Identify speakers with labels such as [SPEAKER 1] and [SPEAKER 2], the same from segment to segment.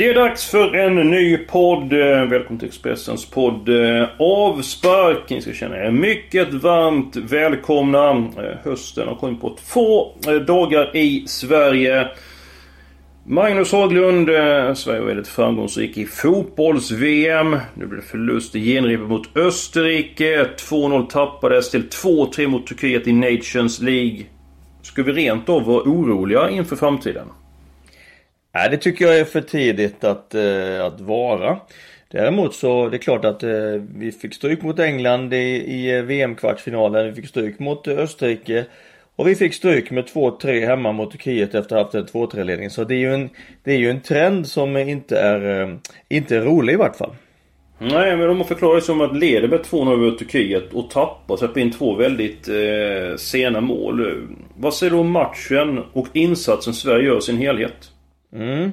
[SPEAKER 1] Det är dags för en ny podd. Välkommen till Expressens podd Avspark. Ni ska känna er mycket varmt välkomna. Hösten har kommit på två dagar i Sverige. Magnus Haglund, Sverige var väldigt framgångsrik i fotbolls-VM. Nu blev det förlust i genrepet mot Österrike. 2-0 tappades till 2-3 mot Turkiet i Nations League. Ska vi rent av vara oroliga inför framtiden?
[SPEAKER 2] Nej, det tycker jag är för tidigt att, eh, att vara. Däremot så det är klart att eh, vi fick stryk mot England i, i eh, VM-kvartsfinalen. Vi fick stryk mot Österrike. Och vi fick stryk med 2-3 hemma mot Turkiet efter att ha haft en 2-3 ledning. Så det är ju en, det är ju en trend som inte är, eh, inte är rolig i vart fall.
[SPEAKER 1] Nej, men de har förklarat som att leder med 2-0 över Turkiet och tappar och släpper in två väldigt eh, sena mål. Vad säger du om matchen och insatsen Sverige gör i sin helhet?
[SPEAKER 2] Mm.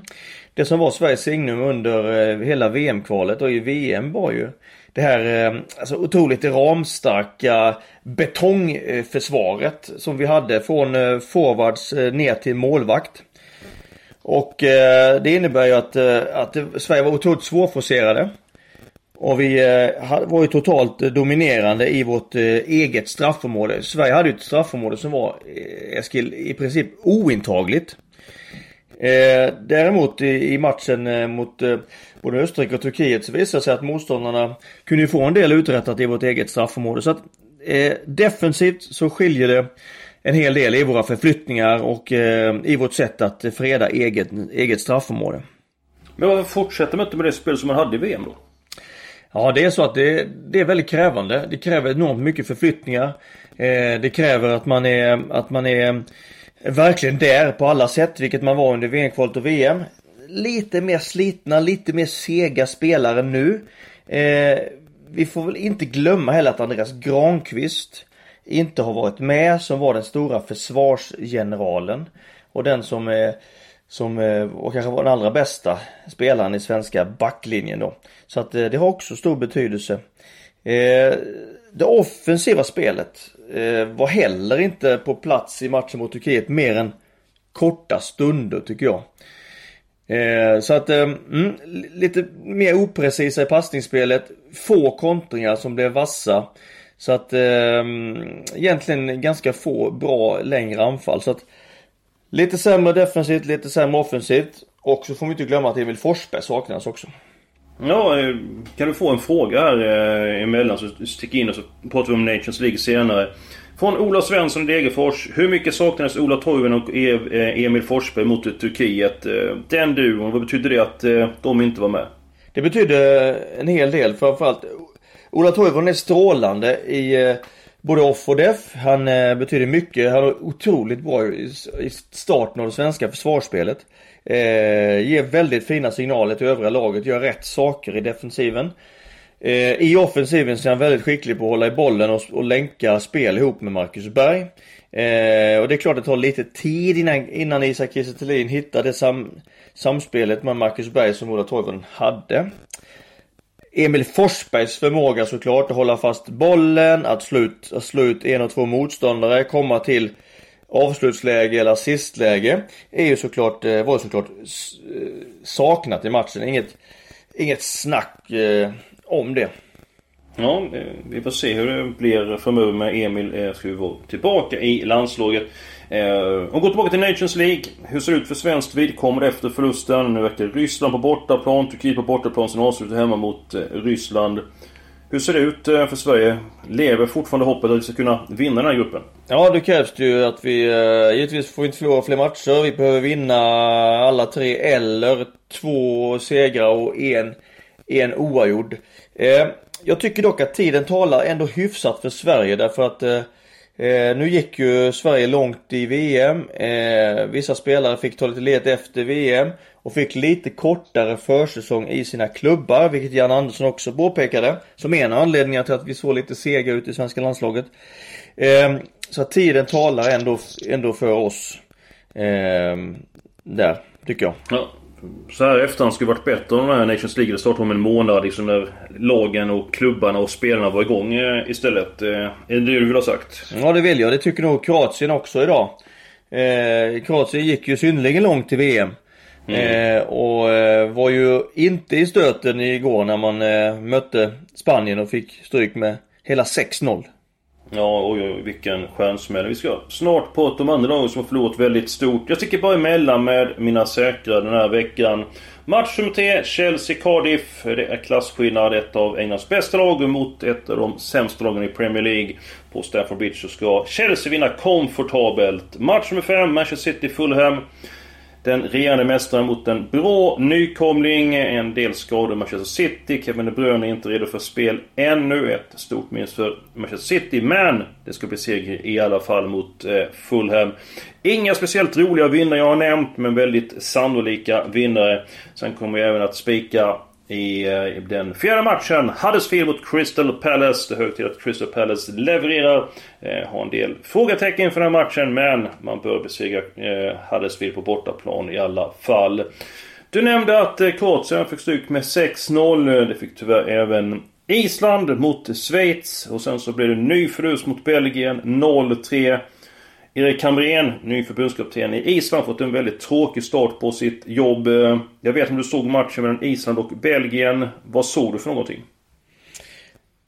[SPEAKER 2] Det som var Sveriges signum under eh, hela VM-kvalet och i VM var ju det här eh, alltså otroligt ramstarka betongförsvaret som vi hade från eh, forwards eh, ner till målvakt. Och eh, det innebär ju att, eh, att Sverige var otroligt svårforcerade. Och vi var ju totalt dominerande i vårt eget straffområde. Sverige hade ju ett straffområde som var, Eskil, i princip ointagligt. Eh, däremot i, i matchen eh, mot eh, både Österrike och Turkiet så visade det sig att motståndarna kunde ju få en del uträttat i vårt eget straffområde. Så att defensivt så skiljer det en hel del i våra förflyttningar och i vårt sätt att freda eget, eget straffområde.
[SPEAKER 1] Men varför fortsätter man inte med det spel som man hade i VM då?
[SPEAKER 2] Ja det är så att det, det är väldigt krävande. Det kräver enormt mycket förflyttningar. Det kräver att man är, att man är verkligen där på alla sätt, vilket man var under VM-kvalet och VM. Lite mer slitna, lite mer sega spelare nu. Eh, vi får väl inte glömma heller att Andreas Granqvist inte har varit med som var den stora försvarsgeneralen. Och den som är som eh, och kanske var den allra bästa spelaren i svenska backlinjen då. Så att eh, det har också stor betydelse. Eh, det offensiva spelet eh, var heller inte på plats i matchen mot Turkiet mer än korta stunder tycker jag. Eh, så att, eh, mm, lite mer oprecisa i passningsspelet. Få kontringar som blev vassa. Så att eh, egentligen ganska få bra längre anfall. Så att lite sämre defensivt, lite sämre offensivt. Och så får vi inte glömma att Emil Forsberg saknas också.
[SPEAKER 1] Ja, eh, kan du få en fråga här eh, emellan så stick in och så pratar vi om Nations League senare. Från Ola Svensson i Degerfors. Hur mycket saknades Ola Toivonen och e- eh, Emil Forsberg mot Turkiet? Den duon, vad betyder det att de inte var med?
[SPEAKER 2] Det betyder en hel del. Framförallt Ola Toivonen är strålande i både off och def. Han eh, betyder mycket. Han är otroligt bra i starten av det svenska försvarsspelet. Eh, ger väldigt fina signaler till övriga laget, gör rätt saker i defensiven. Eh, I offensiven så är han väldigt skicklig på att hålla i bollen och, och länka spel ihop med Marcus Berg. Eh, och det är klart det tar lite tid innan, innan Isak Kiese hittar det sam, samspelet med Marcus Berg som Ola Toivonen hade. Emil Forsbergs förmåga såklart att hålla fast bollen, att slå ut, att slå ut en och två motståndare, komma till avslutsläge eller assistläge är ju såklart, eh, var ju såklart eh, saknat i matchen. Inget, inget snack eh, om det.
[SPEAKER 1] Ja, vi får se hur det blir framöver med Emil. Ska vi vara tillbaka i landslaget. Eh, om vi går tillbaka till Nations League. Hur ser det ut för svenskt vidkommande efter förlusten? Nu verkar Ryssland på bortaplan, Turkiet på bortaplan, sen avslutar hemma mot eh, Ryssland. Hur ser det ut eh, för Sverige? Lever fortfarande hoppet att vi ska kunna vinna den här gruppen?
[SPEAKER 2] Ja, då krävs det ju att vi... Eh, givetvis får vi inte förlora fler matcher. Vi behöver vinna alla tre eller två segrar och en, en oavgjord. Eh, jag tycker dock att tiden talar ändå hyfsat för Sverige därför att eh, eh, nu gick ju Sverige långt i VM. Eh, vissa spelare fick ta lite ledigt efter VM och fick lite kortare försäsong i sina klubbar, vilket Jan Andersson också påpekade. Som en av anledningarna till att vi såg lite sega ut i svenska landslaget. Eh, så att tiden talar ändå, ändå för oss. Eh, där, tycker jag.
[SPEAKER 1] Ja. Så här efterhand skulle varit bättre om den här Nations League startade om en månad liksom när lagen och klubbarna och spelarna var igång eh, istället. Eh, är det det du vill ha sagt?
[SPEAKER 2] Ja det vill jag. Det tycker nog Kroatien också idag. Eh, Kroatien gick ju synnerligen långt till VM. Mm. Eh, och eh, var ju inte i stöten igår när man eh, mötte Spanien och fick stryk med hela 6-0.
[SPEAKER 1] Ja, oj, oj, vilken stjärnsmäll. Vi ska snart prata om andra lagen som har förlorat väldigt stort. Jag sticker bara emellan med mina säkra den här veckan. Match nummer 3, Chelsea-Cardiff. Det är klasskillnad. Ett av Englands bästa lag mot ett av de sämsta lagen i Premier League. På Stamford Bridge så ska Chelsea vinna komfortabelt. Match nummer 5, Manchester City-Fulham. Den regerande mästaren mot en bra nykomling. En del skador i Manchester City. Kevin De Bruyne är inte redo för spel ännu. Ett stort minus för Manchester City. Men det ska bli seger i alla fall mot eh, Fulham. Inga speciellt roliga vinnare jag har nämnt, men väldigt sannolika vinnare. Sen kommer jag även att spika Eh, i, den fjärde matchen. Huddersfield mot Crystal Palace. Det är hög tid att Crystal Palace levererar. Eh, har en del frågetecken inför den här matchen men man bör besegra eh, Huddersfield på bortaplan i alla fall. Du nämnde att eh, Kroatien fick stryk med 6-0. Det fick tyvärr även Island mot Schweiz. Och sen så blev det ny förlust mot Belgien 0-3. Erik Hamrén, ny förbundskapten i Island, fått en väldigt tråkig start på sitt jobb. Jag vet om du såg matchen mellan Island och Belgien. Vad såg du för någonting?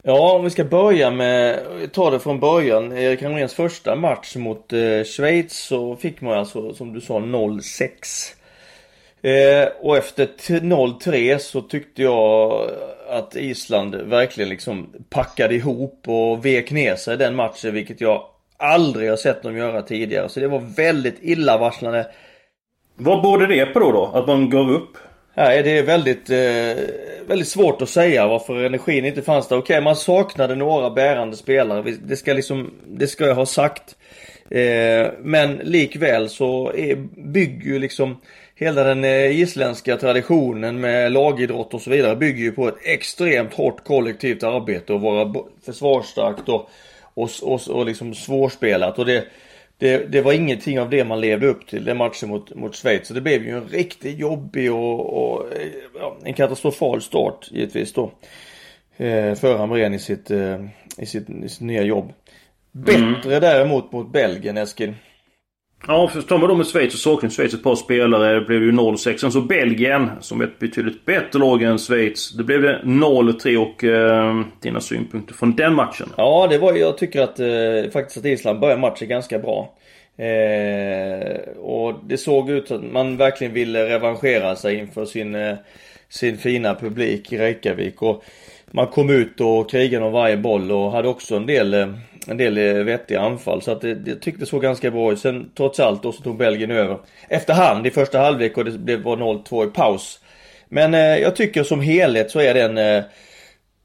[SPEAKER 2] Ja, om vi ska börja med, ta det från början. Erik Hamréns första match mot eh, Schweiz så fick man alltså, som du sa, 0-6. Eh, och efter 0-3 så tyckte jag att Island verkligen liksom packade ihop och vek ner sig den matchen, vilket jag aldrig har sett dem göra tidigare. Så det var väldigt illavarslande.
[SPEAKER 1] Vad borde det på då, då? Att man gav upp?
[SPEAKER 2] Nej, det är väldigt, eh, väldigt svårt att säga varför energin inte fanns där. Okej, man saknade några bärande spelare. Det ska liksom, det ska jag ha sagt. Eh, men likväl så är, bygger ju liksom hela den eh, isländska traditionen med lagidrott och så vidare bygger ju på ett extremt hårt kollektivt arbete och vara försvarsstarkt och och, och, och liksom svårspelat. Och det, det, det, var ingenting av det man levde upp till den matchen mot, mot Schweiz. Så det blev ju en riktigt jobbig och, och ja, en katastrofal start givetvis då. Eh, för Hamrén i sitt, eh, i sitt, i sitt nya jobb. Bättre mm. däremot mot Belgien Eskil.
[SPEAKER 1] Ja, för tar man då med Schweiz så saknar Schweiz ett par spelare. Det blev ju 0-6. Sen så Belgien, som är ett betydligt bättre lag än Schweiz. Det blev det 0-3 och eh, dina synpunkter från den matchen?
[SPEAKER 2] Ja, det var jag tycker att eh, faktiskt att Island började matchen ganska bra. Eh, och det såg ut att man verkligen ville revanschera sig inför sin, eh, sin fina publik i Reykjavik. Och man kom ut och krigade om varje boll och hade också en del eh, en del eh, vettiga anfall. Så att det, det tyckte såg ganska bra ut. Sen trots allt då så tog Belgien över efterhand i första halvlek och det blev 0-2 i paus. Men eh, jag tycker som helhet så är det en, eh,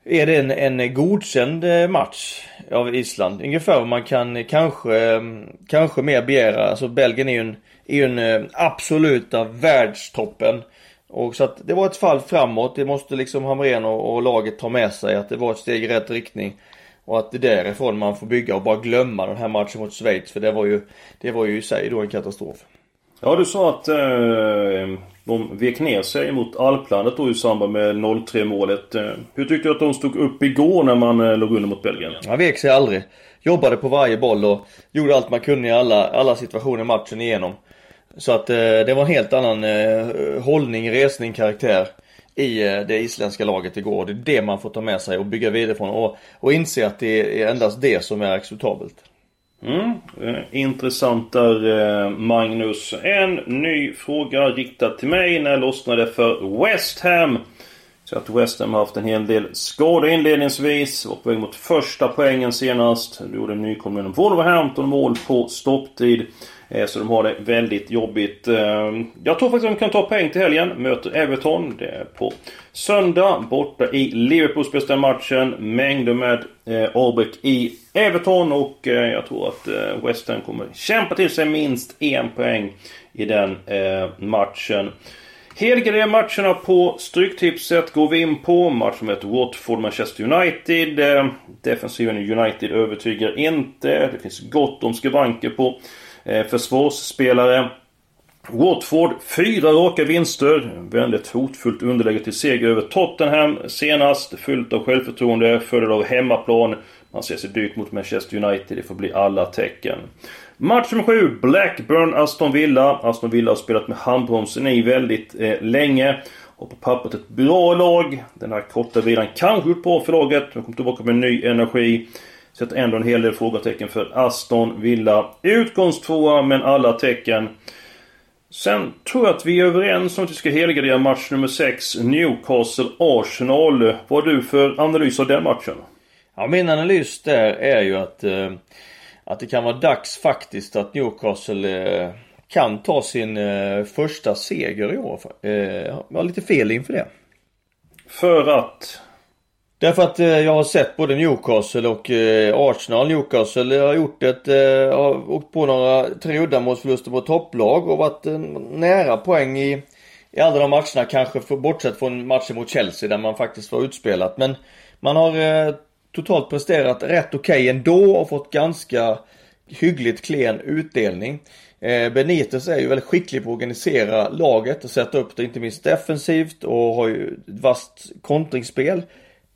[SPEAKER 2] är det en, en godkänd eh, match av Island. Ungefär vad man kan eh, kanske, eh, kanske mer begära. Alltså Belgien är ju en, är ju en eh, absoluta världstoppen. Och så att det var ett fall framåt. Det måste liksom Hamrén och, och laget ta med sig. Att det var ett steg i rätt riktning. Och att det är därifrån man får bygga och bara glömma den här matchen mot Schweiz. För det var ju, det var ju i sig då en katastrof.
[SPEAKER 1] Ja, du sa att eh, de vek ner sig mot Alplandet då i samband med 0-3 målet. Eh, hur tyckte du att de stod upp igår när man eh, låg under mot Belgien?
[SPEAKER 2] Man vek sig aldrig. Jobbade på varje boll och gjorde allt man kunde i alla, alla situationer matchen igenom. Så att eh, det var en helt annan eh, hållning, resning, karaktär i eh, det isländska laget igår. Det är det man får ta med sig och bygga vidare från och, och inse att det är endast det som är acceptabelt.
[SPEAKER 1] Mm, eh, intressant där eh, Magnus. En ny fråga riktad till mig. När lossnade för West Ham? Så att West Ham har haft en hel del skador inledningsvis. Var på väg mot första poängen senast. Då gjorde nykomlingen Wolverhampton mål på stopptid. Eh, så de har det väldigt jobbigt. Eh, jag tror faktiskt att de kan ta poäng till helgen. Möter Everton. Det är på söndag. Borta i Liverpool spelas den matchen. Mängder med eh, i Everton. Och eh, jag tror att West Ham kommer kämpa till sig minst en poäng i den matchen. Helgardera matcherna på Stryktipset går vi in på. Matchen med Watford-Manchester United. Defensiven i United övertygar inte. Det finns gott om skavanker på Eh, försvarsspelare. Watford, fyra raka vinster. Väldigt hotfullt underläge till seger över Tottenham senast. Fyllt av självförtroende, följd av hemmaplan. Man ser sig dyrt mot Manchester United. Det får bli alla tecken. Match nummer 7. Blackburn-Aston Villa. Aston Villa har spelat med handbromsen i väldigt eh, länge. Och på pappret ett bra lag. Den här korta vilan kanske gjort bra för laget. De kommer tillbaka med ny energi. Sätter ändå en hel del frågetecken för Aston Villa. Utgångstvåa men alla tecken. Sen tror jag att vi är överens om att vi ska helgardera match nummer 6. Newcastle-Arsenal. Vad har du för analys av den matchen?
[SPEAKER 2] Ja, min analys där är ju att, eh, att det kan vara dags faktiskt att Newcastle eh, kan ta sin eh, första seger i år. Eh, jag har lite fel inför det.
[SPEAKER 1] För att?
[SPEAKER 2] Därför att eh, jag har sett både Newcastle och eh, Arsenal. Newcastle eh, har gjort ett, eh, har åkt på några tre uddamålsförluster på topplag och varit eh, nära poäng i, i alla de matcherna. Kanske för, bortsett från matchen mot Chelsea där man faktiskt var utspelat. Men man har eh, totalt presterat rätt okej okay ändå och fått ganska hyggligt klen utdelning. Eh, Benitez är ju väldigt skicklig på att organisera laget och sätta upp det inte minst defensivt och har ju ett vasst kontringsspel.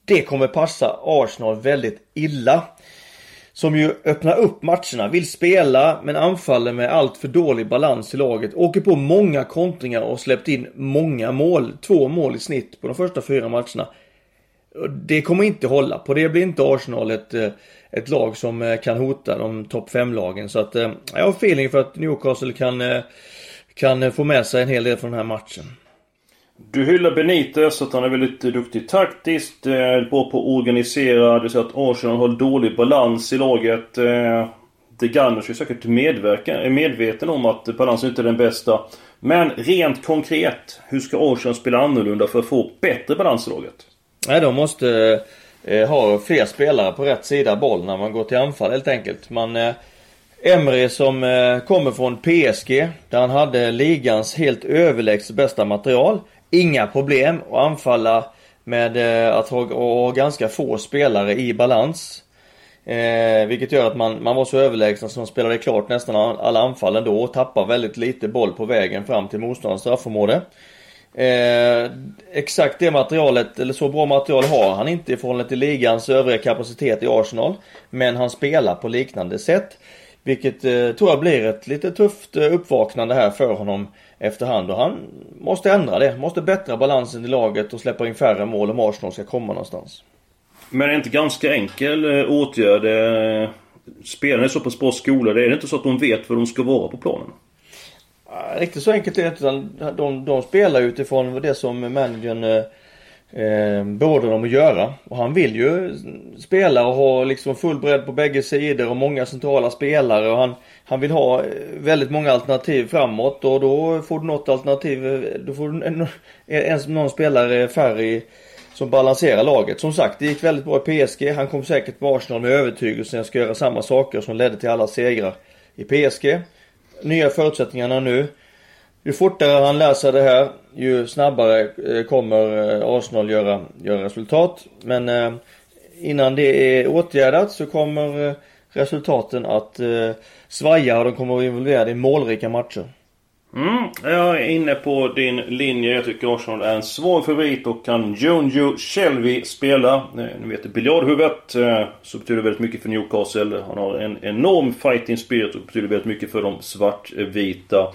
[SPEAKER 2] Det kommer passa Arsenal väldigt illa. Som ju öppnar upp matcherna, vill spela men anfaller med allt för dålig balans i laget. Åker på många kontringar och släppt in många mål. Två mål i snitt på de första fyra matcherna. Det kommer inte hålla. På det blir inte Arsenal ett, eh, ett lag som eh, kan hota de topp 5-lagen. Så att eh, jag har feeling för att Newcastle kan, kan få med sig en hel del från den här matchen.
[SPEAKER 1] Du hyllar Benitez att han är väldigt eh, duktig taktiskt, eh, bra på att organisera. Du säger att Arsenal har dålig balans i laget. Eh, de Gunners är säkert medverka, är medveten om att balansen inte är den bästa. Men rent konkret, hur ska Arsenal spela annorlunda för att få bättre balans i laget?
[SPEAKER 2] Nej, de måste eh, ha fler spelare på rätt sida boll när man går till anfall helt enkelt. Man... Eh, Emre som eh, kommer från PSG, där han hade ligans helt överlägset bästa material inga problem att anfalla med eh, att ha, ha ganska få spelare i balans. Eh, vilket gör att man, man var så överlägsen så man spelade klart nästan alla anfall ändå och tappar väldigt lite boll på vägen fram till motståndarens straffområde. Eh, exakt det materialet, eller så bra material har han inte i förhållande till ligans övriga kapacitet i Arsenal. Men han spelar på liknande sätt. Vilket eh, tror jag blir ett lite tufft eh, uppvaknande här för honom efterhand och han måste ändra det. Måste bättra balansen i laget och släppa in färre mål om Arsenal ska komma någonstans.
[SPEAKER 1] Men är det inte ganska enkel eh, åtgärd? Eh, spelarna är så pass bra skolade. Är det inte så att de vet var de ska vara på planen?
[SPEAKER 2] Riktigt så enkelt är det inte. De, de spelar utifrån det som managern eh, både dem att göra. Och han vill ju spela och ha liksom full bredd på bägge sidor och många centrala spelare. Och han, han vill ha eh, väldigt många alternativ framåt och då får du något alternativ, eh, då får du en, en, någon spelare färre i, som balanserar laget. Som sagt, det gick väldigt bra i PSG. Han kom säkert på Arsenal med övertygelsen att ska göra samma saker som ledde till alla segrar i PSG. Nya förutsättningarna nu. Ju fortare han lär sig det här, ju snabbare eh, kommer eh, Arsenal göra, göra resultat. Men eh, innan det är åtgärdat så kommer resultaten att svaja och de kommer att vara involverade i målrika matcher.
[SPEAKER 1] Mm, jag är inne på din linje. Jag tycker Arsenal är en svår favorit och kan Jonjo Shelby spela. Ni vet biljardhuvudet. Så betyder det väldigt mycket för Newcastle. Han har en enorm fighting spirit och betyder väldigt mycket för de svartvita.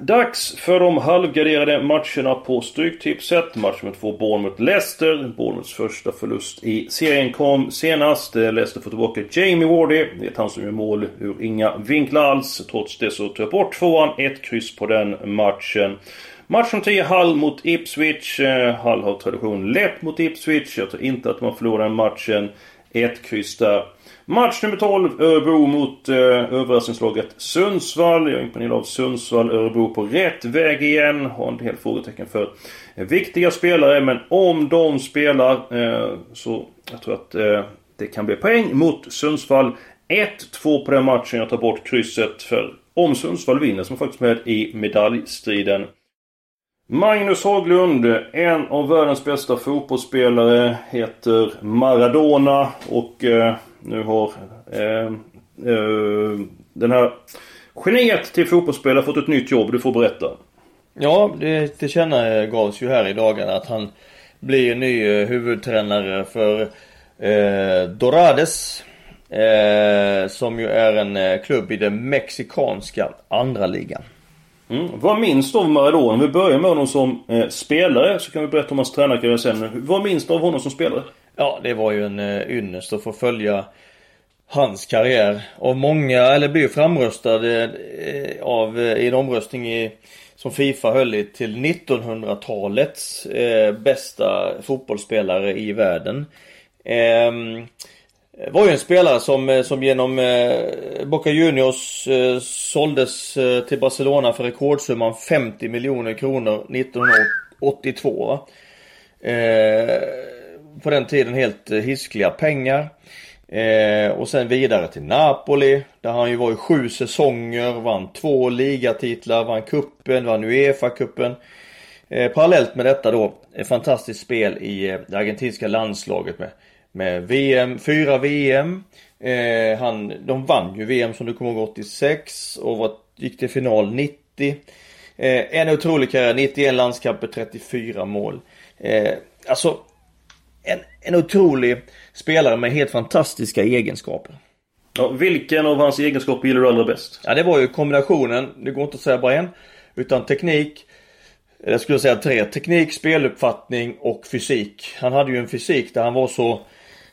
[SPEAKER 1] Dags för de halvgarderade matcherna på Stryktipset. Match nummer två Bournemouth Leicester. Bournemouths första förlust i serien kom senast. Eh, Leicester får tillbaka Jamie Wardy. Det är han som gör mål ur inga vinklar alls. Trots det så tar jag bort tvåan. Ett kryss på den matchen. Match nummer 10, Hall mot Ipswich. Eh, Hall har tradition lätt mot Ipswich. Jag tror inte att man förlorar den matchen. Ett kryss där. Match nummer 12, Örebro mot eh, överraskningslaget Sundsvall. Jag är imponerad av Sundsvall. Örebro på rätt väg igen. Har en del frågetecken för eh, viktiga spelare. Men om de spelar eh, så jag tror att eh, det kan bli poäng mot Sundsvall. 1-2 på den matchen. Jag tar bort krysset för om Sundsvall vinner som är faktiskt med i medaljstriden. Magnus Haglund, en av världens bästa fotbollsspelare, heter Maradona och eh, nu har eh, eh, den här geniet till fotbollsspelare fått ett nytt jobb. Du får berätta.
[SPEAKER 2] Ja, det tillkännagavs ju här i dagarna att han blir ny eh, huvudtränare för eh, Dorades. Eh, som ju är en eh, klubb i den mexikanska andra ligan.
[SPEAKER 1] Mm. Vad minns du av Maradona? Om vi börjar med honom som eh, spelare så kan vi berätta om hans tränarkarriär sen. Vad minns du av honom som spelare?
[SPEAKER 2] Ja, det var ju en eh, ynnest att få följa hans karriär. Och många, eller blev framröstade eh, av, eh, i en omröstning i, som Fifa höll i till 1900-talets eh, bästa fotbollsspelare i världen. Eh, var ju en spelare som, som genom eh, Boca Juniors eh, såldes eh, till Barcelona för rekordsumman 50 miljoner kronor 1982. Eh, på den tiden helt eh, hiskliga pengar. Eh, och sen vidare till Napoli. Där han ju var i sju säsonger, vann två ligatitlar, vann kuppen, vann Uefa-cupen. Eh, parallellt med detta då, ett fantastiskt spel i eh, det argentinska landslaget med, med VM, fyra VM. Eh, han, de vann ju VM som du kommer ihåg 86 och var, gick till final 90. Eh, en otrolig karriär, 91 landskamper, 34 mål. Eh, alltså en, en otrolig spelare med helt fantastiska egenskaper.
[SPEAKER 1] Ja, vilken av hans egenskaper gillar du allra bäst?
[SPEAKER 2] Ja, det var ju kombinationen. Det går inte att säga bara en. Utan teknik. Jag skulle säga tre. Teknik, speluppfattning och fysik. Han hade ju en fysik där han var så...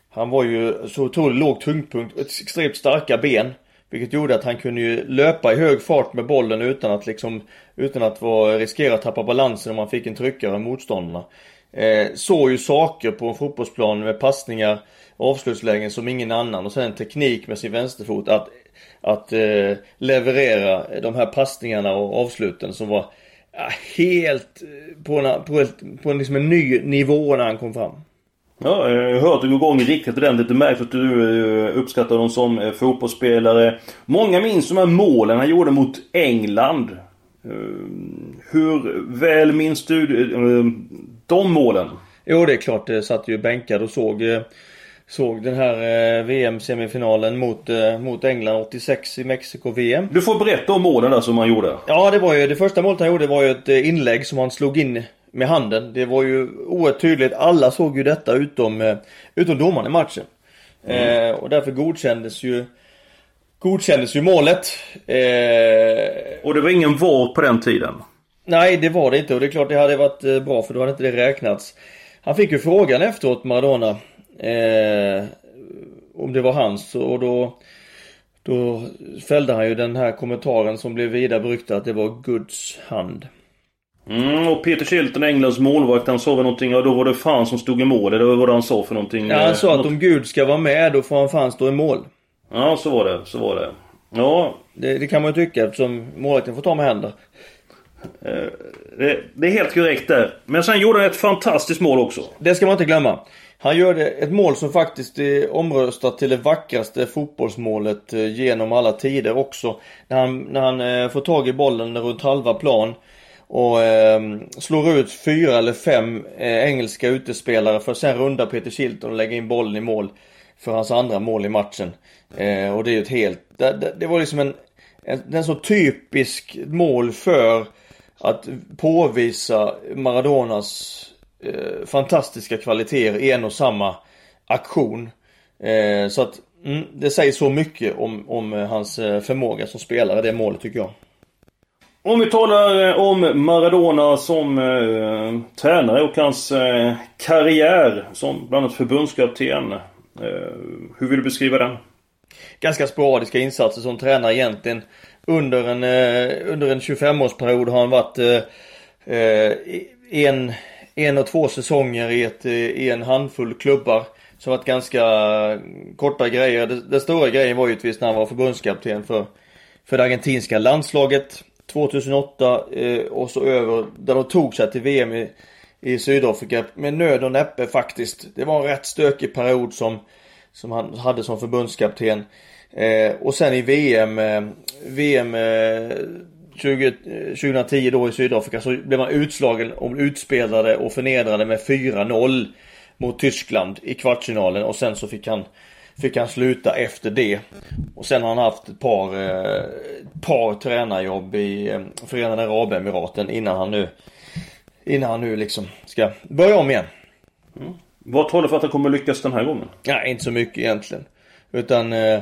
[SPEAKER 2] Han var ju så otroligt låg tyngdpunkt. Extremt starka ben. Vilket gjorde att han kunde ju löpa i hög fart med bollen utan att liksom... Utan att vara, riskera att tappa balansen om man fick en tryckare av motståndarna. Eh, såg ju saker på en fotbollsplan med passningar avslutslägen som ingen annan och sen en teknik med sin vänsterfot att, att eh, leverera de här passningarna och avsluten som var ja, helt eh, på en, på, ett, på en, liksom en ny nivå när han kom fram.
[SPEAKER 1] Ja, eh, jag har hört att du går igång riktigt ordentligt. Det märks att du uppskattar honom som eh, fotbollsspelare. Många minns de här målen han gjorde mot England. Hur väl minns du de målen?
[SPEAKER 2] Jo, det är klart. Det satt ju bänkad och såg Såg den här eh, VM-semifinalen mot, eh, mot England 86 i Mexiko-VM.
[SPEAKER 1] Du får berätta om målen där som han gjorde.
[SPEAKER 2] Ja, det var ju det första målet han gjorde var ju ett eh, inlägg som han slog in med handen. Det var ju oerhört tydligt. Alla såg ju detta utom, eh, utom domaren i matchen. Mm. Eh, och därför godkändes ju Godkändes ju målet.
[SPEAKER 1] Eh, och det var ingen VAR på den tiden?
[SPEAKER 2] Nej, det var det inte och det är klart det hade varit eh, bra för då hade inte det räknats. Han fick ju frågan efteråt, Maradona. Eh, om det var hans och då då fällde han ju den här kommentaren som blev vida beryktad att det var Guds hand.
[SPEAKER 1] Mm, och Peter Shilton, Englands målvakt, han sa väl någonting, ja då var det fan som stod i mål. Eller vad var det han sa för någonting?
[SPEAKER 2] Ja, han sa att om Gud ska vara med, då får han fan stå i mål.
[SPEAKER 1] Ja, så var det, så var det. Ja.
[SPEAKER 2] Det, det kan man ju tycka eftersom målvakten får ta med händer.
[SPEAKER 1] Eh, det, det, är helt korrekt där. Men sen gjorde han ett fantastiskt mål också.
[SPEAKER 2] Det ska man inte glömma. Han gör ett mål som faktiskt är omröstat till det vackraste fotbollsmålet eh, genom alla tider också. När han, när han eh, får tag i bollen runt halva plan och eh, slår ut fyra eller fem eh, engelska utespelare för att sen runda Peter Shilton och lägga in bollen i mål för hans andra mål i matchen. Eh, och det är ju ett helt, det, det, det var liksom en, en, en så typisk mål för att påvisa Maradonas eh, fantastiska kvaliteter i en och samma aktion. Eh, så att mm, det säger så mycket om, om eh, hans eh, förmåga som spelare, det målet tycker jag.
[SPEAKER 1] Om vi talar eh, om Maradona som eh, tränare och hans eh, karriär som bland annat förbundskapten. Eh, hur vill du beskriva den?
[SPEAKER 2] Ganska sporadiska insatser som tränare egentligen. Under en, eh, under en 25-årsperiod har han varit eh, eh, en, en och två säsonger i, ett, eh, i en handfull klubbar. Som varit ganska korta grejer. Den stora grejen var givetvis när han var förbundskapten för, för det argentinska landslaget 2008 eh, och så över där de tog sig till VM i, i Sydafrika med nöd och näppe faktiskt. Det var en rätt stökig period som, som han hade som förbundskapten. Eh, och sen i VM, eh, VM eh, 20, 2010 eh, då i Sydafrika så blev man utslagen och utspelade och förnedrade med 4-0 mot Tyskland i kvartsfinalen och sen så fick han Fick han sluta efter det. Och sen har han haft ett par, eh, par tränarjobb i eh, Förenade Arabemiraten innan han nu Innan han nu liksom ska börja om igen.
[SPEAKER 1] Mm. Vad talar för att han kommer lyckas den här gången?
[SPEAKER 2] Nej, inte så mycket egentligen. Utan eh,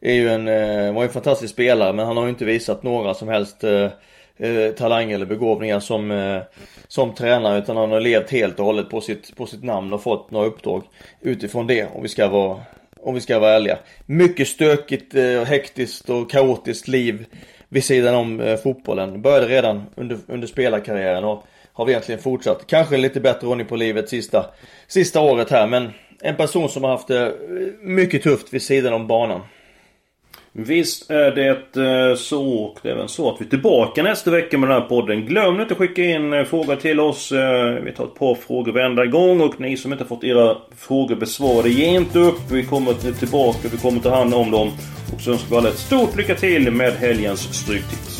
[SPEAKER 2] är ju en, eh, var en fantastisk spelare men han har ju inte visat några som helst eh, eh, talang eller begåvningar som, eh, som tränare utan han har levt helt och hållet på sitt, på sitt namn och fått några uppdrag utifrån det om vi ska vara, om vi ska vara ärliga. Mycket stökigt, eh, hektiskt och kaotiskt liv vid sidan om eh, fotbollen. Började redan under, under spelarkarriären och har vi egentligen fortsatt. Kanske lite bättre ordning på livet sista, sista året här men en person som har haft det eh, mycket tufft vid sidan om banan.
[SPEAKER 1] Visst är det eh, så och det är även så att vi är tillbaka nästa vecka med den här podden. Glöm inte att skicka in eh, frågor till oss. Vi tar ett par frågor varenda gång och ni som inte fått era frågor besvarade, ge inte upp. Vi kommer tillbaka, vi kommer ta hand om dem. Och så önskar vi alla ett stort lycka till med helgens Stryktips.